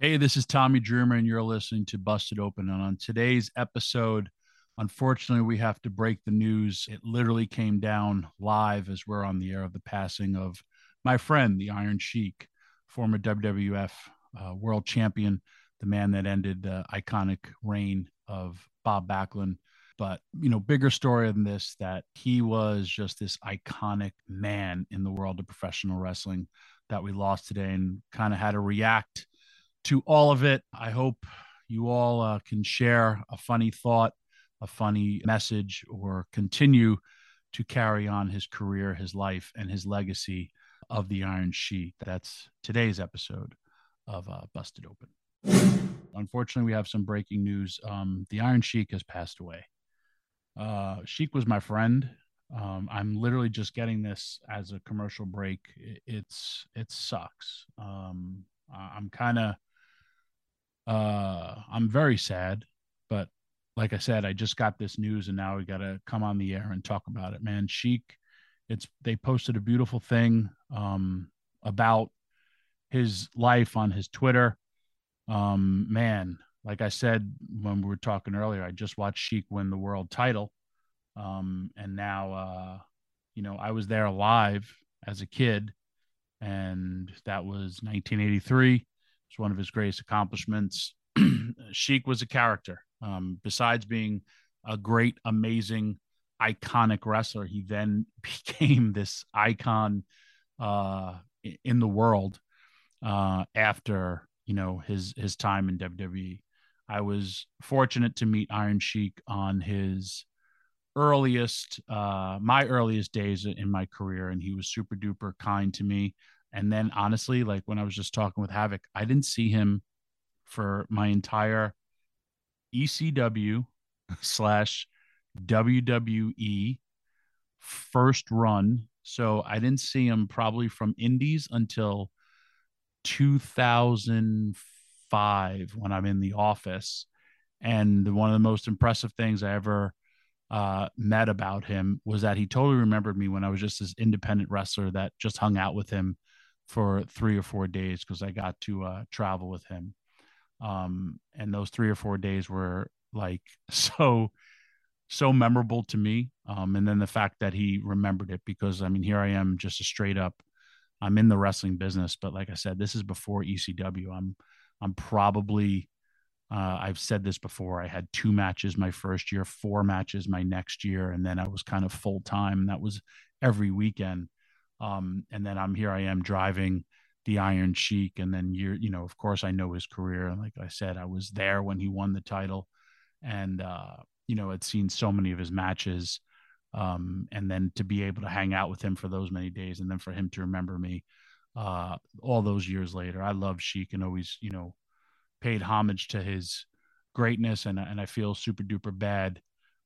Hey, this is Tommy Dreamer, and you're listening to Busted Open. And on today's episode, unfortunately, we have to break the news. It literally came down live as we're on the air of the passing of my friend, the Iron Sheik, former WWF uh, world champion, the man that ended the iconic reign of Bob Backlund. But, you know, bigger story than this that he was just this iconic man in the world of professional wrestling that we lost today and kind of had to react to all of it. I hope you all uh, can share a funny thought, a funny message, or continue to carry on his career, his life, and his legacy of the Iron Sheik. That's today's episode of uh, Busted Open. Unfortunately, we have some breaking news. Um, the Iron Sheik has passed away. Uh, Sheik was my friend. Um, I'm literally just getting this as a commercial break. It, it's it sucks. Um, I'm kind of uh, I'm very sad, but like I said, I just got this news and now we got to come on the air and talk about it, man. Sheik, it's they posted a beautiful thing um, about his life on his Twitter. Um, man, like I said when we were talking earlier, I just watched Sheik win the world title. Um, and now, uh, you know, I was there live as a kid, and that was 1983. It's one of his greatest accomplishments. Sheik was a character. Um, besides being a great, amazing, iconic wrestler, he then became this icon uh, in the world uh, after you know his his time in WWE. I was fortunate to meet Iron Sheik on his earliest, uh, my earliest days in my career, and he was super duper kind to me. And then honestly, like when I was just talking with Havoc, I didn't see him for my entire ECW slash WWE first run. So I didn't see him probably from Indies until 2005 when I'm in the office. And one of the most impressive things I ever uh, met about him was that he totally remembered me when I was just this independent wrestler that just hung out with him for three or four days because I got to uh, travel with him. Um, and those three or four days were like so, so memorable to me. Um, and then the fact that he remembered it because I mean, here I am just a straight up, I'm in the wrestling business, but like I said, this is before ECW. I'm, I'm probably, uh, I've said this before. I had two matches my first year, four matches my next year, and then I was kind of full time. That was every weekend. Um, and then I'm here. I am driving the Iron Sheik, and then you're, you know, of course, I know his career. And like I said, I was there when he won the title, and uh, you know, had seen so many of his matches. Um, and then to be able to hang out with him for those many days, and then for him to remember me uh, all those years later. I love Sheik and always, you know, paid homage to his greatness, and and I feel super duper bad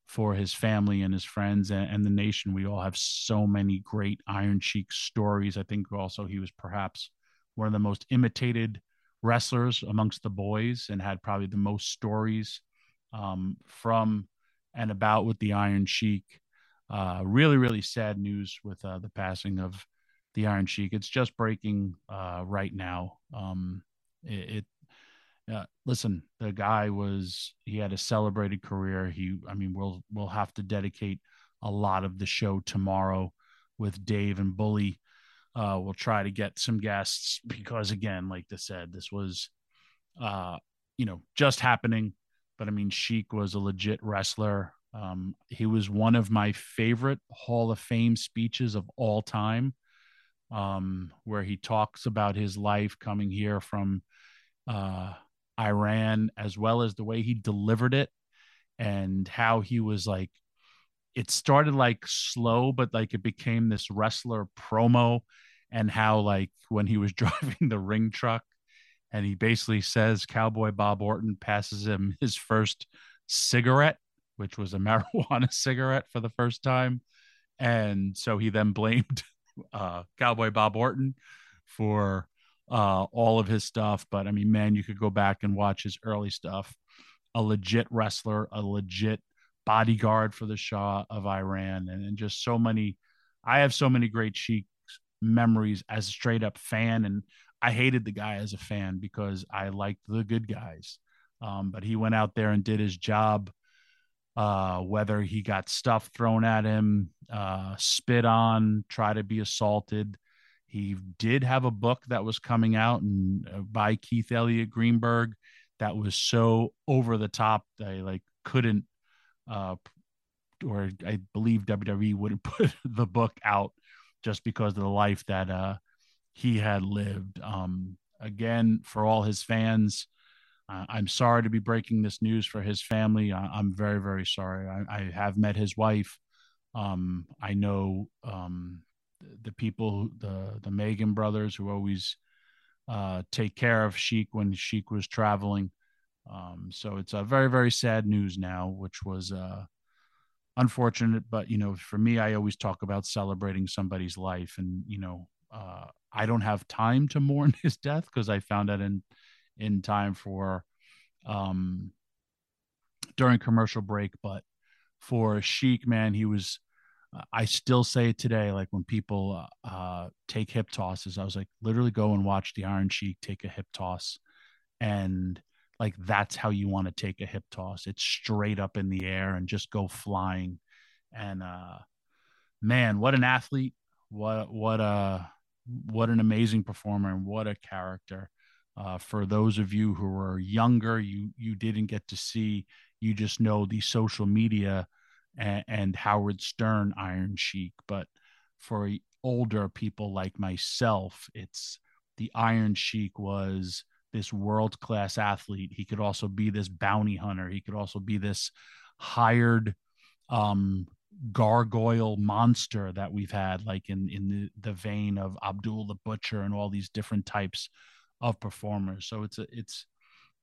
for his family and his friends and, and, the nation. We all have so many great Iron Sheik stories. I think also he was perhaps one of the most imitated wrestlers amongst the boys and had probably the most stories um, from and about with the Iron Sheik. Uh, really, really sad news with uh, the passing of the Iron Sheik. It's just breaking uh, right now. Um, it, it uh, listen, the guy was he had a celebrated career. He, I mean, we'll we'll have to dedicate a lot of the show tomorrow with Dave and Bully uh, we'll try to get some guests because, again, like I said, this was, uh, you know, just happening. But I mean, Sheik was a legit wrestler. Um, he was one of my favorite Hall of Fame speeches of all time, um, where he talks about his life coming here from uh, Iran, as well as the way he delivered it and how he was like, it started like slow, but like it became this wrestler promo, and how like when he was driving the ring truck and he basically says Cowboy Bob Orton passes him his first cigarette which was a marijuana cigarette for the first time. And so he then blamed uh, Cowboy Bob Orton for uh, all of his stuff. But I mean, man, you could go back and watch his early stuff. A legit wrestler, a legit bodyguard for the Shah of Iran, and, and just so many. I have so many great Sheik memories as a straight up fan, and I hated the guy as a fan because I liked the good guys. Um, but he went out there and did his job uh, whether he got stuff thrown at him, uh, spit on, try to be assaulted. He did have a book that was coming out and uh, by Keith Elliott Greenberg that was so over the top that I like couldn't, uh, or I believe WWE wouldn't put the book out just because of the life that uh, he had lived. Um, again, for all his fans, uh, I'm sorry to be breaking this news for his family. I, am very, very sorry. I, I, have met his wife. Um, I know um, the, people, the the Magen brothers, who always uh, take care of Sheik when Sheik was traveling. Um, so it's a very, very sad news now, which was uh, unfortunate. But you know, for me, I always talk about celebrating somebody's life, and you know, uh, I don't have time to mourn his death because I found out in in time for um during commercial break but for Sheik man he was I still say it today like when people uh, uh, take hip tosses I was like literally go and watch the Iron Sheik take a hip toss and like that's how you want to take a hip toss it's straight up in the air and just go flying and uh man what an athlete what what a what an amazing performer and what a character uh, for those of you who are younger, you you didn't get to see. You just know the social media and, and Howard Stern Iron Sheik. But for older people like myself, it's the Iron Sheik was this world class athlete. He could also be this bounty hunter. He could also be this hired um, gargoyle monster that we've had, like in in the, the vein of Abdul the Butcher and all these different types of performers. So it's a it's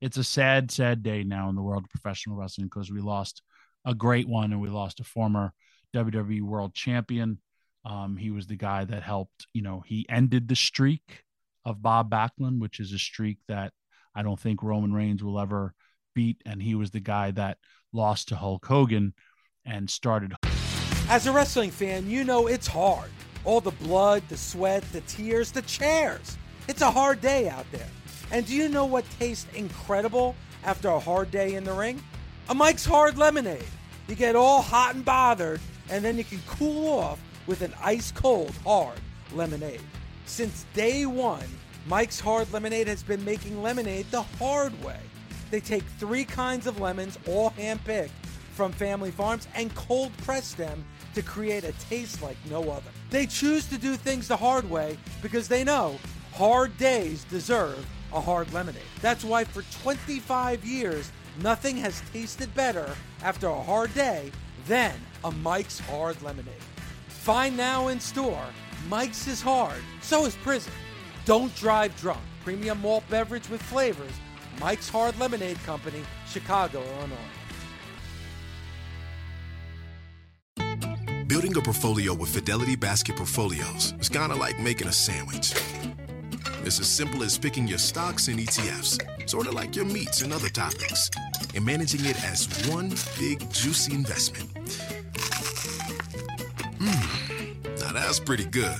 it's a sad, sad day now in the world of professional wrestling because we lost a great one and we lost a former WWE World Champion. Um, he was the guy that helped, you know, he ended the streak of Bob Backlund, which is a streak that I don't think Roman Reigns will ever beat. And he was the guy that lost to Hulk Hogan and started. As a wrestling fan, you know it's hard. All the blood, the sweat, the tears, the chairs. It's a hard day out there. And do you know what tastes incredible after a hard day in the ring? A Mike's Hard Lemonade. You get all hot and bothered, and then you can cool off with an ice cold hard lemonade. Since day one, Mike's Hard Lemonade has been making lemonade the hard way. They take three kinds of lemons, all hand-picked from family farms, and cold press them to create a taste like no other. They choose to do things the hard way because they know Hard days deserve a hard lemonade. That's why for 25 years, nothing has tasted better after a hard day than a Mike's Hard Lemonade. Find now in store. Mike's is hard, so is prison. Don't drive drunk. Premium malt beverage with flavors. Mike's Hard Lemonade Company, Chicago, Illinois. Building a portfolio with Fidelity Basket Portfolios is kind of like making a sandwich. It's as simple as picking your stocks and ETFs, sort of like your meats and other topics, and managing it as one big juicy investment. Mmm, now that's pretty good.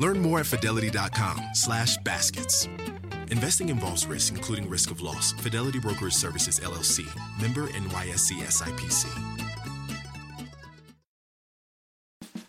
Learn more at fidelity.com slash baskets. Investing involves risk, including risk of loss. Fidelity Brokers Services, LLC. Member NYSE SIPC.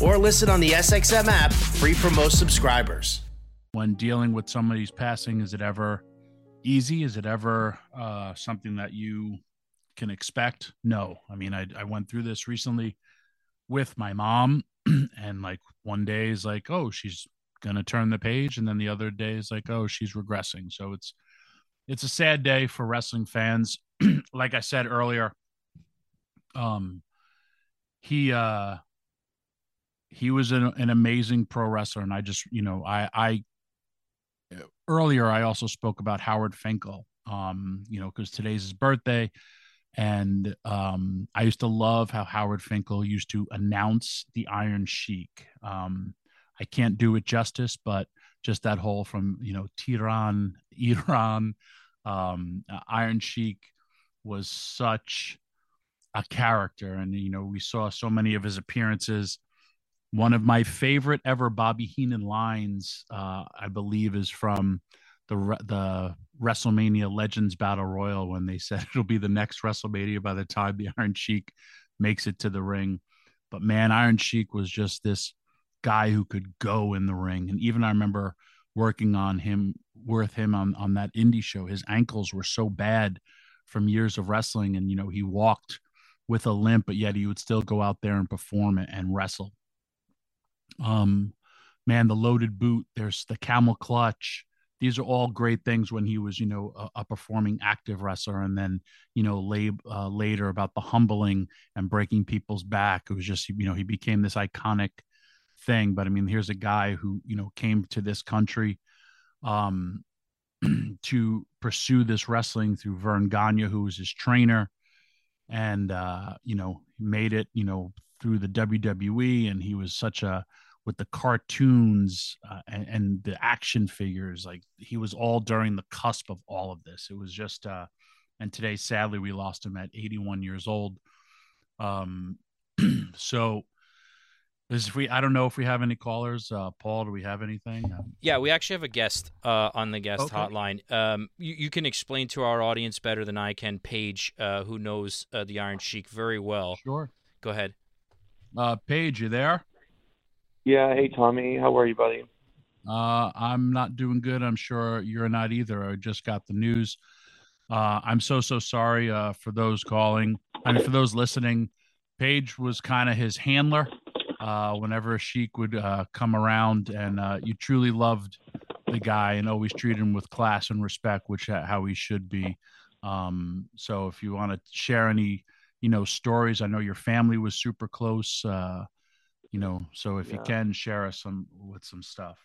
or listen on the SXM app, free for most subscribers. When dealing with somebody's passing is it ever easy? Is it ever uh, something that you can expect? No. I mean I, I went through this recently with my mom and like one day is like oh she's gonna turn the page and then the other day is like oh she's regressing. So it's it's a sad day for wrestling fans. Like i said earlier um he uh he was an, an amazing pro wrestler and i just you know i i earlier, I also spoke about Howard Finkel, um, you know, because today's his birthday. And um, I used to love how Howard Finkel used to announce the Iron Sheik. Um, I can't do it justice, but just that whole from, you know, Tehran, Iran, um, Iron Sheik was such a character. And, you know, we saw so many of his appearances one of my favorite ever Bobby Heenan lines, uh, I believe, is from the the WrestleMania Legends Battle Royal when they said it'll be the next WrestleMania by the time the Iron Sheik makes it to the ring. But man, Iron Sheik was just this guy who could go in the ring, and even I remember working on him with him on on that indie show. His ankles were so bad from years of wrestling, and you know he walked with a limp, but yet he would still go out there and perform and wrestle. Um, man, the loaded boot. There's the camel clutch. These are all great things when he was, you know, a, a performing active wrestler. And then, you know, uh, later about the humbling and breaking people's back. It was just, you know, he became this iconic thing. But I mean, here's a guy who, you know, came to this country um, to pursue this wrestling through Verne Gagne, who was his trainer, and uh, you know, made it, you know, through the WWE, and he was such a with the cartoons uh, and, and, the action figures. Like he was all during the cusp of all of this. It was just, uh, and today, sadly, we lost him at 81 years old. Um, so this if we, I don't know if we have any callers. Uh, Paul, do we have anything? Um, yeah, we actually have a guest uh, on the guest okay. hotline. Um, you, you, can explain to our audience better than I can. Page, uh, who knows uh, the Iron Sheik very well. Sure. Go ahead. Uh, Page, you there? Yeah. Hey, Tommy. How are you, buddy? Uh, I'm not doing good. I'm sure you're not either. I just got the news. Uh, I'm so so sorry uh, for those calling. Mean, for those listening. Page was kind of his handler uh, whenever Sheik would uh, come around, and uh, you truly loved the guy and always treated him with class and respect, which how he should be. Um, so, if you want to share any, you know, stories, I know your family was super close. Uh, you know, so if yeah. you can share us some with some stuff.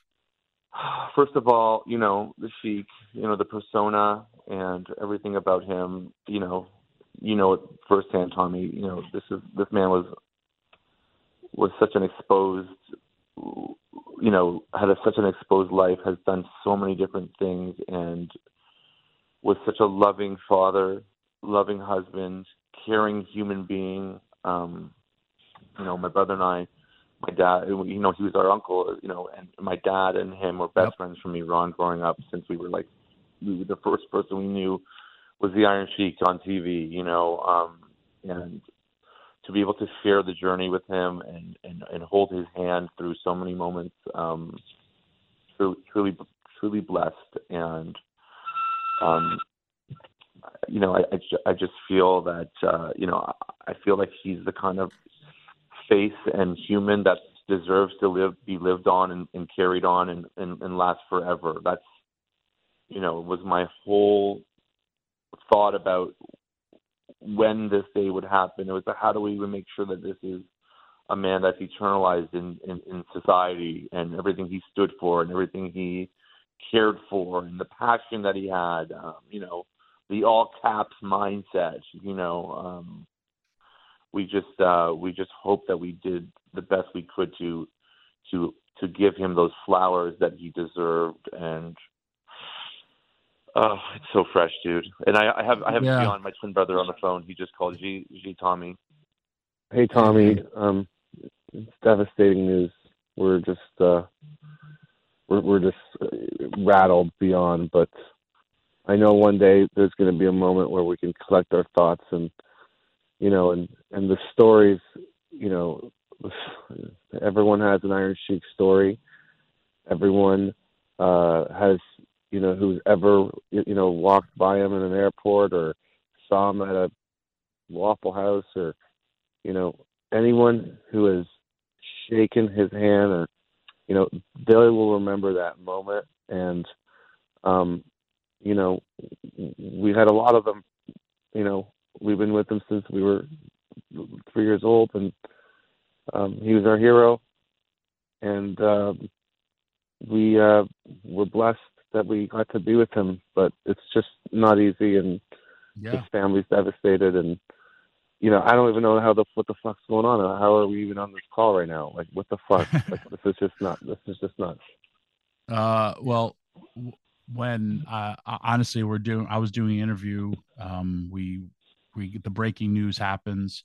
First of all, you know, the Sheik, you know, the persona and everything about him, you know, you know it firsthand, Tommy. You know, this is this man was was such an exposed, you know, had a, such an exposed life, has done so many different things, and was such a loving father, loving husband, caring human being. Um, you know, my brother and I, my dad, you know, he was our uncle, you know, and my dad and him were best yep. friends from me, Ron, growing up since we were like, we were the first person we knew was the Iron Sheik on TV, you know, um, and to be able to share the journey with him and, and, and hold his hand through so many moments, um, truly, truly, truly blessed. And, um, you know, I, I, I just feel that, uh, you know, I feel like he's the kind of face and human that deserves to live, be lived on and, and carried on and, and, and last forever. That's, you know, was my whole thought about when this day would happen. It was how do we even make sure that this is a man that's eternalized in, in, in society and everything he stood for and everything he cared for and the passion that he had, um, you know, the all caps mindset, you know, um, we just, uh, we just hope that we did the best we could to, to, to give him those flowers that he deserved and, Oh, it's so fresh, dude. And I, I have I have yeah. John, my twin brother, on the phone. He just called G G Tommy. Hey Tommy, um, it's devastating news. We're just uh, we're we're just uh, rattled beyond. But I know one day there's going to be a moment where we can collect our thoughts and you know and and the stories. You know, everyone has an Iron Sheik story. Everyone uh, has you know, who's ever, you know, walked by him in an airport or saw him at a Waffle House or, you know, anyone who has shaken his hand or, you know, they will remember that moment. And, um, you know, we had a lot of them, you know, we've been with him since we were three years old and, um, he was our hero. And, um, we, uh, were blessed that we got to be with him, but it's just not easy, and yeah. his family's devastated, and you know, I don't even know how the what the fuck's going on. How are we even on this call right now? Like, what the fuck? like, this is just not. This is just nuts. Uh, well, when uh, honestly, we're doing. I was doing an interview. Um, we we get the breaking news happens.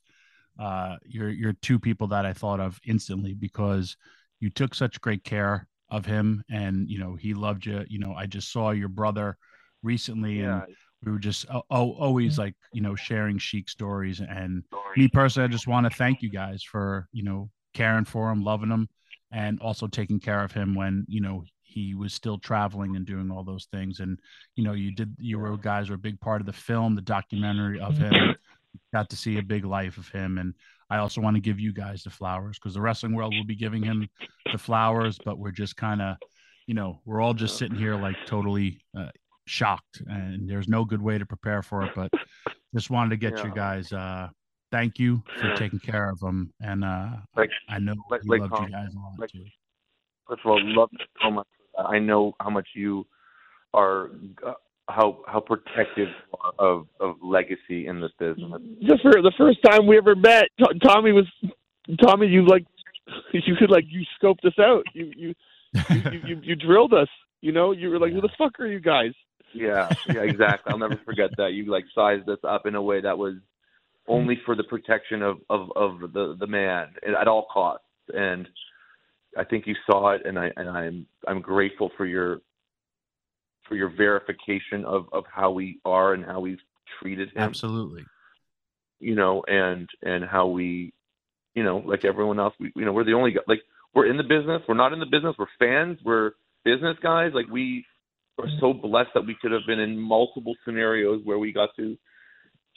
Uh, you're you're two people that I thought of instantly because you took such great care of him and you know he loved you you know i just saw your brother recently yeah. and we were just oh, always like you know sharing Sheik stories and me personally i just want to thank you guys for you know caring for him loving him and also taking care of him when you know he was still traveling and doing all those things and you know you did you were guys were a big part of the film the documentary of him got to see a big life of him and I also want to give you guys the flowers because the wrestling world will be giving him the flowers, but we're just kind of, you know, we're all just sitting here like totally uh, shocked, and there's no good way to prepare for it. But just wanted to get yeah. you guys. Uh, thank you for taking care of them, and uh, like, I know like, he loved you guys a lot like, too. First of all, love so much. I know how much you are uh, how how protective of of legacy in this business. The first the first time we ever met, Tommy was Tommy. You like you could like you scoped us out. You you you, you, you drilled us. You know, you were like, "Who the fuck are you guys?" Yeah, yeah, exactly. I'll never forget that. You like sized us up in a way that was only for the protection of of of the the man at all costs. And I think you saw it, and I and I'm I'm grateful for your for your verification of of how we are and how we've treated him. Absolutely. You know, and and how we, you know, like everyone else, we you know we're the only like we're in the business. We're not in the business. We're fans. We're business guys, like we are so blessed that we could have been in multiple scenarios where we got to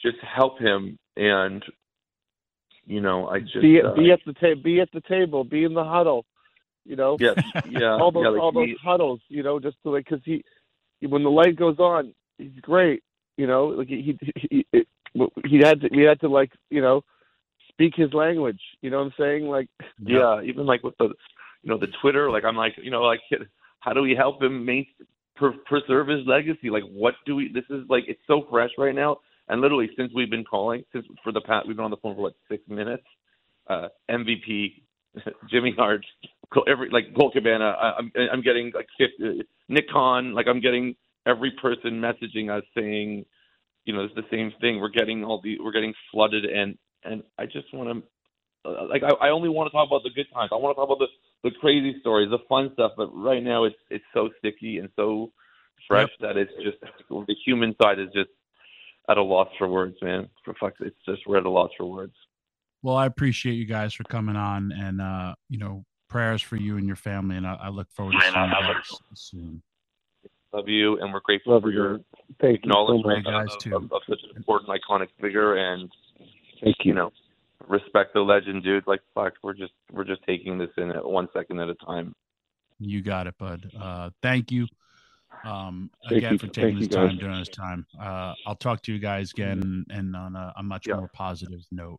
just help him and you know i just be, uh, be at the table be at the table be in the huddle you know? Yeah yeah all those yeah, like all those he- huddles you know just to like because he when the light goes on he's great you know? Like he he he, he had to we had to like you know speak his language you know what i'm saying? Like yeah. even like with the you know the twitter like i'm like you know like how do we help him per, preserve his legacy? Like what do we this is like it's so fresh right now. And literally since we've been calling since for the past we've been on the phone for what six minutes uh mvp jimmy hart every like Colt Cabana, I, I'm I'm getting like 50, Nick Khan, like I'm getting every person messaging us saying, you know, it's the same thing. We're getting all the we're getting flooded, and and I just want to, uh, like I, I only want to talk about the good times. I want to talk about the the crazy stories, the fun stuff. But right now, it's it's so sticky and so fresh that it's just the human side is just at a loss for words, man. For fuck's, it's just we're at a loss for words. Well, I appreciate you guys for coming on, and uh, you know, prayers for you and your family, and I, I look forward to seeing you guys soon. Love you, and we're grateful love for you your man. thank you so guys, of, too. of, of such an important, iconic figure, and thank you you know, respect the legend, dude. Like fuck, we're just we're just taking this in at one second at a time. You got it, bud. Uh, thank you um, Thank again you. for taking Thank this time during this time. Uh, I'll talk to you guys again, and on a, a much Yeah. more positive note.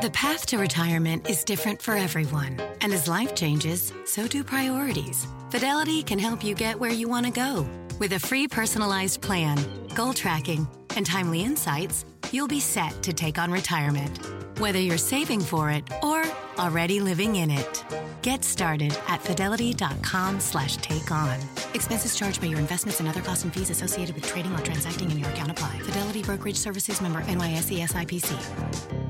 The path to retirement is different for everyone. And as life changes, so do priorities. Fidelity can help you get where you want to go. With a free personalized plan, goal tracking, and timely insights, you'll be set to take on retirement. Whether you're saving for it or already living in it. Get started at fidelity.com slash take on. Expenses charged by your investments and other costs and fees associated with trading or transacting in your account apply. Fidelity Brokerage Services member NYSE SIPC.